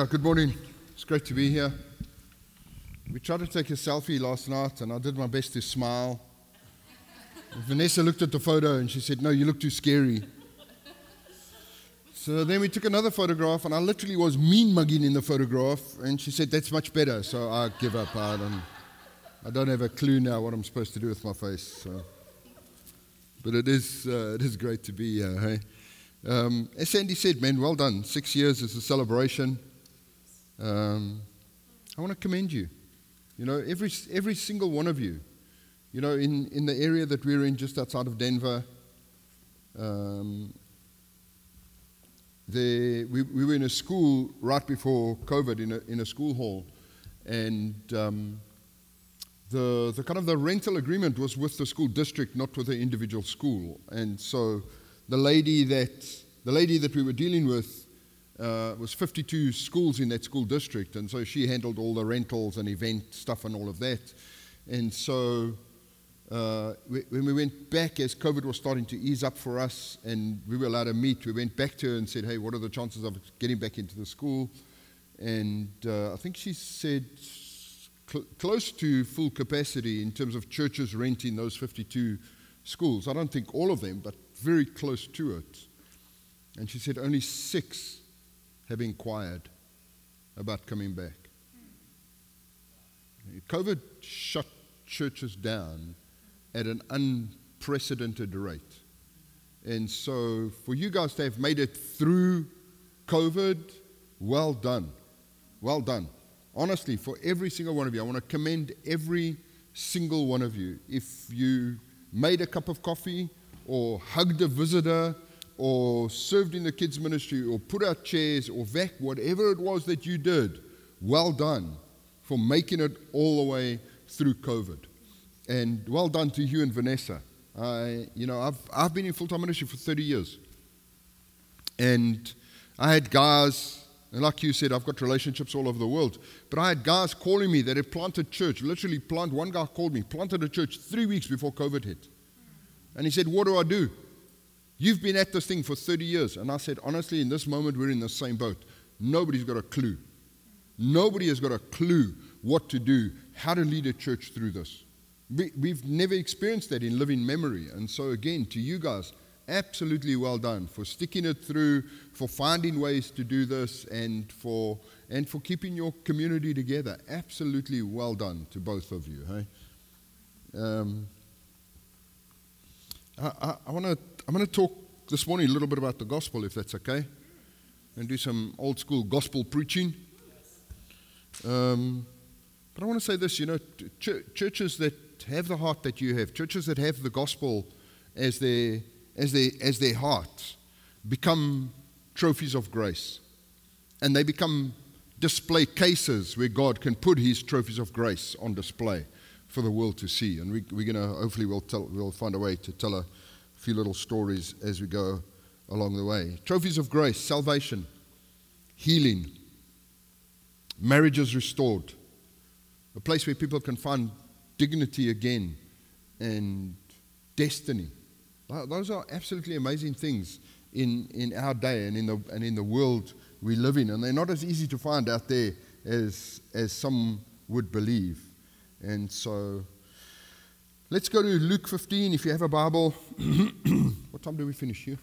Yeah, good morning. It's great to be here. We tried to take a selfie last night, and I did my best to smile. Vanessa looked at the photo and she said, No, you look too scary. So then we took another photograph, and I literally was mean mugging in the photograph, and she said, That's much better. So I give up. I don't, I don't have a clue now what I'm supposed to do with my face. So. But it is, uh, it is great to be here, hey? Um, as Sandy said, man, well done. Six years is a celebration. Um, I want to commend you. You know, every, every single one of you. You know, in, in the area that we're in, just outside of Denver, um, there, we, we were in a school right before COVID in a, in a school hall. And um, the, the kind of the rental agreement was with the school district, not with the individual school. And so the lady that, the lady that we were dealing with uh, was 52 schools in that school district, and so she handled all the rentals and event stuff and all of that. And so uh, we, when we went back, as COVID was starting to ease up for us, and we were allowed to meet, we went back to her and said, "Hey, what are the chances of getting back into the school?" And uh, I think she said cl- close to full capacity in terms of churches renting those 52 schools. I don't think all of them, but very close to it. And she said only six have inquired about coming back. COVID shut churches down at an unprecedented rate. And so, for you guys to have made it through COVID, well done. Well done. Honestly, for every single one of you, I want to commend every single one of you. If you made a cup of coffee or hugged a visitor or served in the kids' ministry or put out chairs or vac, whatever it was that you did, well done for making it all the way through COVID. And well done to you and Vanessa. I, you know, I've, I've been in full time ministry for 30 years. And I had guys, and like you said, I've got relationships all over the world. But I had guys calling me that had planted church, literally planted. One guy called me, planted a church three weeks before COVID hit. And he said, What do I do? You've been at this thing for 30 years. And I said, honestly, in this moment, we're in the same boat. Nobody's got a clue. Nobody has got a clue what to do, how to lead a church through this. We, have never experienced that in living memory. And so, again, to you guys, absolutely well done for sticking it through, for finding ways to do this, and for, and for keeping your community together. Absolutely well done to both of you. Hey? Um, I, I, want to I'm going to talk this morning a little bit about the gospel, if that's okay, and do some old school gospel preaching. Um, but I want to say this you know, ch- churches that have the heart that you have, churches that have the gospel as their, as their, as their heart, become trophies of grace. And they become display cases where God can put his trophies of grace on display for the world to see. And we, are going to, hopefully, we'll, tell, we'll find a way to tell a few little stories as we go along the way. Trophies of grace, salvation, healing, marriages restored, a place where people can find dignity again and destiny. Those are absolutely amazing things in, in our day and in, the, and in the world we live in. And they're not as easy to find out there as, as some would believe. And so Let's go to Luke 15 if you have a Bible. what time do we finish here?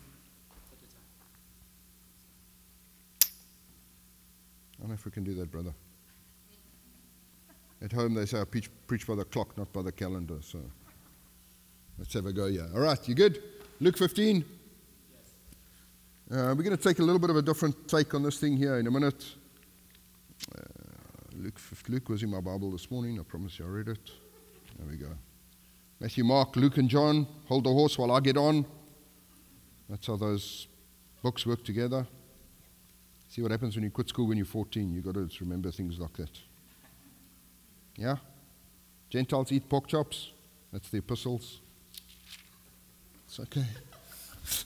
I don't know if we can do that, brother. At home, they say I preach, preach by the clock, not by the calendar. So let's have a go here. All right, you good? Luke 15. Uh, we're going to take a little bit of a different take on this thing here in a minute. Uh, Luke, Luke was in my Bible this morning. I promise you I read it. There we go. Matthew, Mark, Luke, and John. Hold the horse while I get on. That's how those Books work together. See what happens when you quit school when you're 14. You've got to remember things like that. Yeah? Gentiles eat pork chops. That's the epistles. It's okay.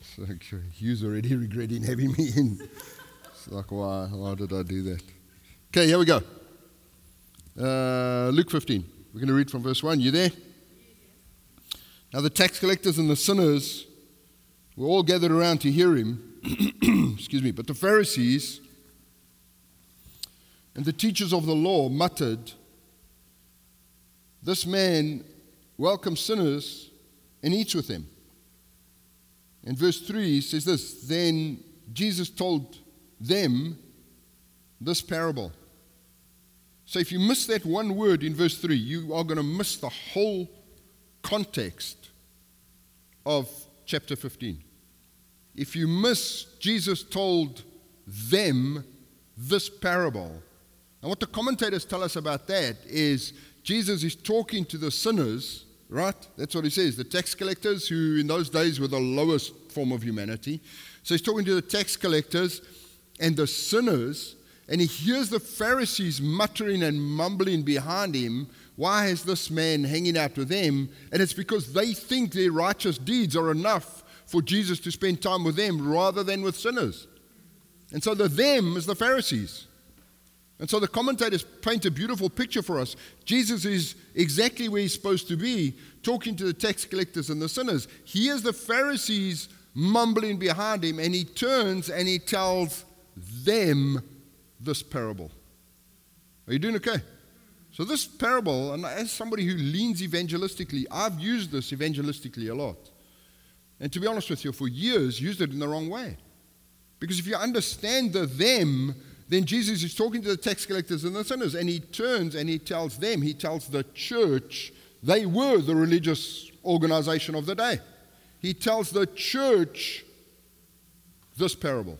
it's okay. Hugh's already regretting having me in. Like, why? Why did I do that? Okay, here we go. Uh, Luke 15. We're going to read from verse 1. You there? Now, the tax collectors and the sinners were all gathered around to hear him. Excuse me. But the Pharisees and the teachers of the law muttered, This man welcomes sinners and eats with them. In verse 3 says this Then Jesus told them this parable. So if you miss that one word in verse 3, you are going to miss the whole context of chapter 15. If you miss Jesus told them this parable, and what the commentators tell us about that is Jesus is talking to the sinners, right? That's what he says. The tax collectors, who in those days were the lowest form of humanity. So he's talking to the tax collectors and the sinners, and he hears the Pharisees muttering and mumbling behind him. Why is this man hanging out with them? And it's because they think their righteous deeds are enough for Jesus to spend time with them rather than with sinners. And so the them is the Pharisees. And so the commentators paint a beautiful picture for us. Jesus is exactly where he's supposed to be, talking to the tax collectors and the sinners. He hears the Pharisees mumbling behind him, and he turns and he tells them this parable. Are you doing okay? So, this parable, and as somebody who leans evangelistically, I've used this evangelistically a lot. And to be honest with you, for years, used it in the wrong way. Because if you understand the them, then Jesus is talking to the tax collectors and the sinners, and he turns and he tells them, he tells the church, they were the religious organization of the day. He tells the church this parable.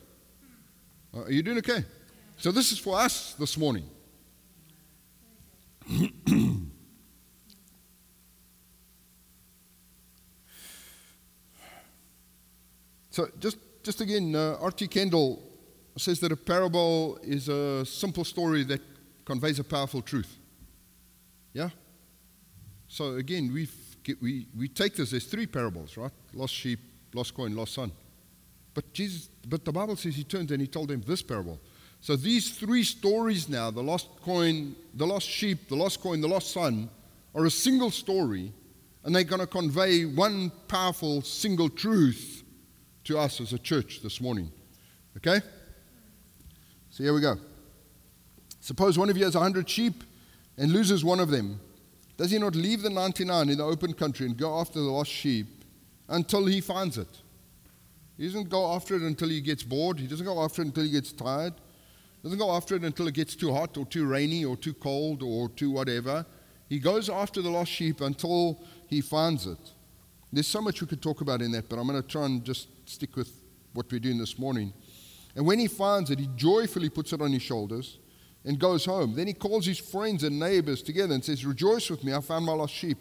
Uh, are you doing okay? So, this is for us this morning. so, just, just again, uh, R.T. Kendall says that a parable is a simple story that conveys a powerful truth. Yeah? So again, we we, we take this, there's three parables, right? Lost sheep, lost coin, lost son. But Jesus, but the Bible says he turned and he told them this parable. So these three stories now, the lost coin, the lost sheep, the lost coin, the lost son, are a single story, and they're going to convey one powerful single truth to us as a church this morning. Okay? So here we go. Suppose one of you has a hundred sheep and loses one of them. Does he not leave the 99 in the open country and go after the lost sheep until he finds it? He doesn't go after it until he gets bored. He doesn't go after it until he gets tired. He doesn't go after it until it gets too hot or too rainy or too cold or too whatever. He goes after the lost sheep until he finds it. There's so much we could talk about in that, but I'm going to try and just stick with what we're doing this morning. And when he finds it, he joyfully puts it on his shoulders and goes home. Then he calls his friends and neighbors together and says, Rejoice with me, I found my lost sheep.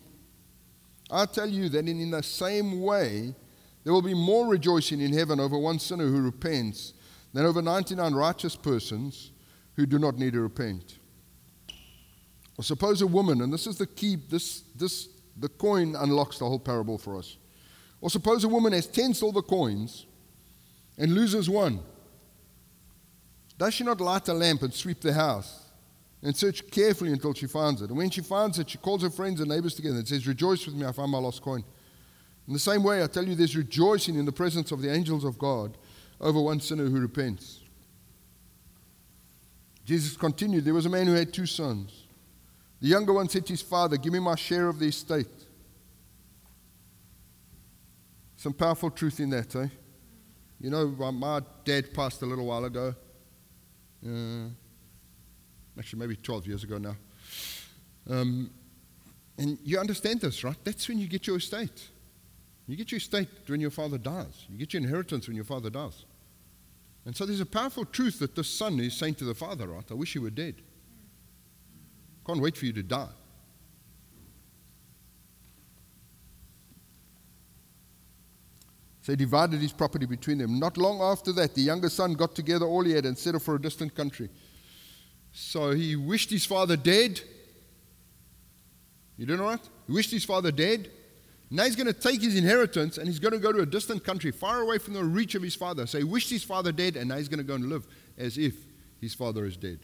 I tell you that in, the same way, there will be more rejoicing in heaven over one sinner who repents than over 99 righteous persons who do not need to repent. Or suppose a woman, and this is the key, this, this, the coin unlocks the whole parable for us. Or suppose a woman has 10 silver coins and loses one. Does she not light a lamp and sweep the house and search carefully until she finds it? And when she finds it, she calls her friends and neighbors together and says, Rejoice with me, I found my lost coin. In the same way, I tell you, there's rejoicing in the presence of the angels of God over one sinner who repents. Jesus continued, There was a man who had two sons. The younger one said to his father, Give me my share of the estate. Some powerful truth in that, eh? You know, my dad passed a little while ago. Uh, actually, maybe 12 years ago now. Um, and you understand this, right? That's when you get your estate. You get your estate when your father dies. You get your inheritance when your father dies. And so there's a powerful truth that the son is saying to the father, right? I wish you were dead. Can't wait for you to die. So he divided his property between them. Not long after that, the younger son got together all he had and set off for a distant country. So he wished his father dead. You doing all right? He wished his father dead. Now he's going to take his inheritance and he's going to go to a distant country, far away from the reach of his father. So he wished his father dead, and now he's going to go and live as if his father is dead.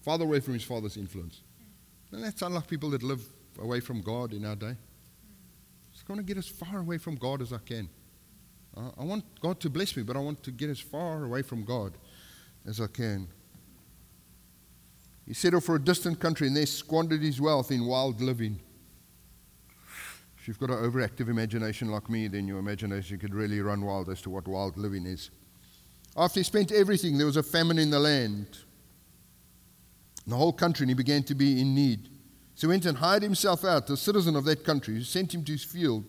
Far away from his father's influence. And that sound like people that live away from God in our day. It's going to get as far away from God as I can. I want God to bless me, but I want to get as far away from God as I can. He settled for a distant country and there squandered his wealth in wild living. If you've got an overactive imagination like me, then your imagination could really run wild as to what wild living is. After he spent everything, there was a famine in the land, in the whole country, and he began to be in need. So he went and hired himself out, a citizen of that country, who sent him to his field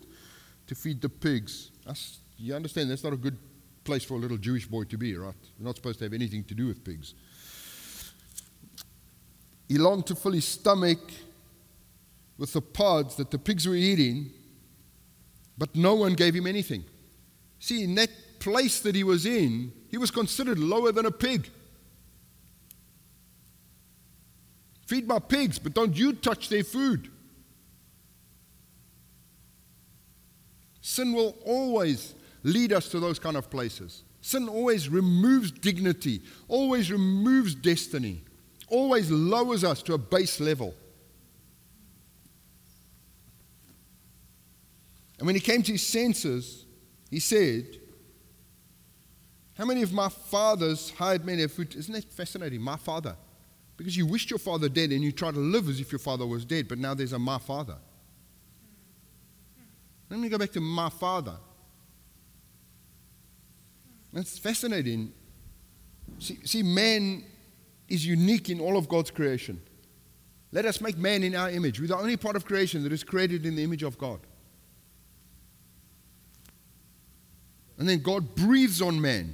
to feed the pigs. That's, you understand, that's not a good place for a little Jewish boy to be, right? You're not supposed to have anything to do with pigs. He longed to fill his stomach with the pods that the pigs were eating, but no one gave him anything. See, in that place that he was in, he was considered lower than a pig. Feed my pigs, but don't you touch their food. Sin will always lead us to those kind of places. Sin always removes dignity, always removes destiny, always lowers us to a base level. And when he came to his senses, he said, How many of my father's hired men have food? Isn't that fascinating? My father. Because you wished your father dead and you try to live as if your father was dead, but now there's a my father. Let me go back to my father. That's fascinating. See, see, man is unique in all of God's creation. Let us make man in our image. We're the only part of creation that is created in the image of God. And then God breathes on man.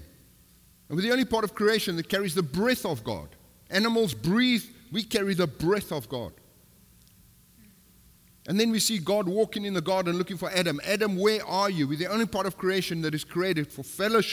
And we're the only part of creation that carries the breath of God. Animals breathe, we carry the breath of God. And then we see God walking in the garden looking for Adam. Adam, where are you? We're the only part of creation that is created for fellowship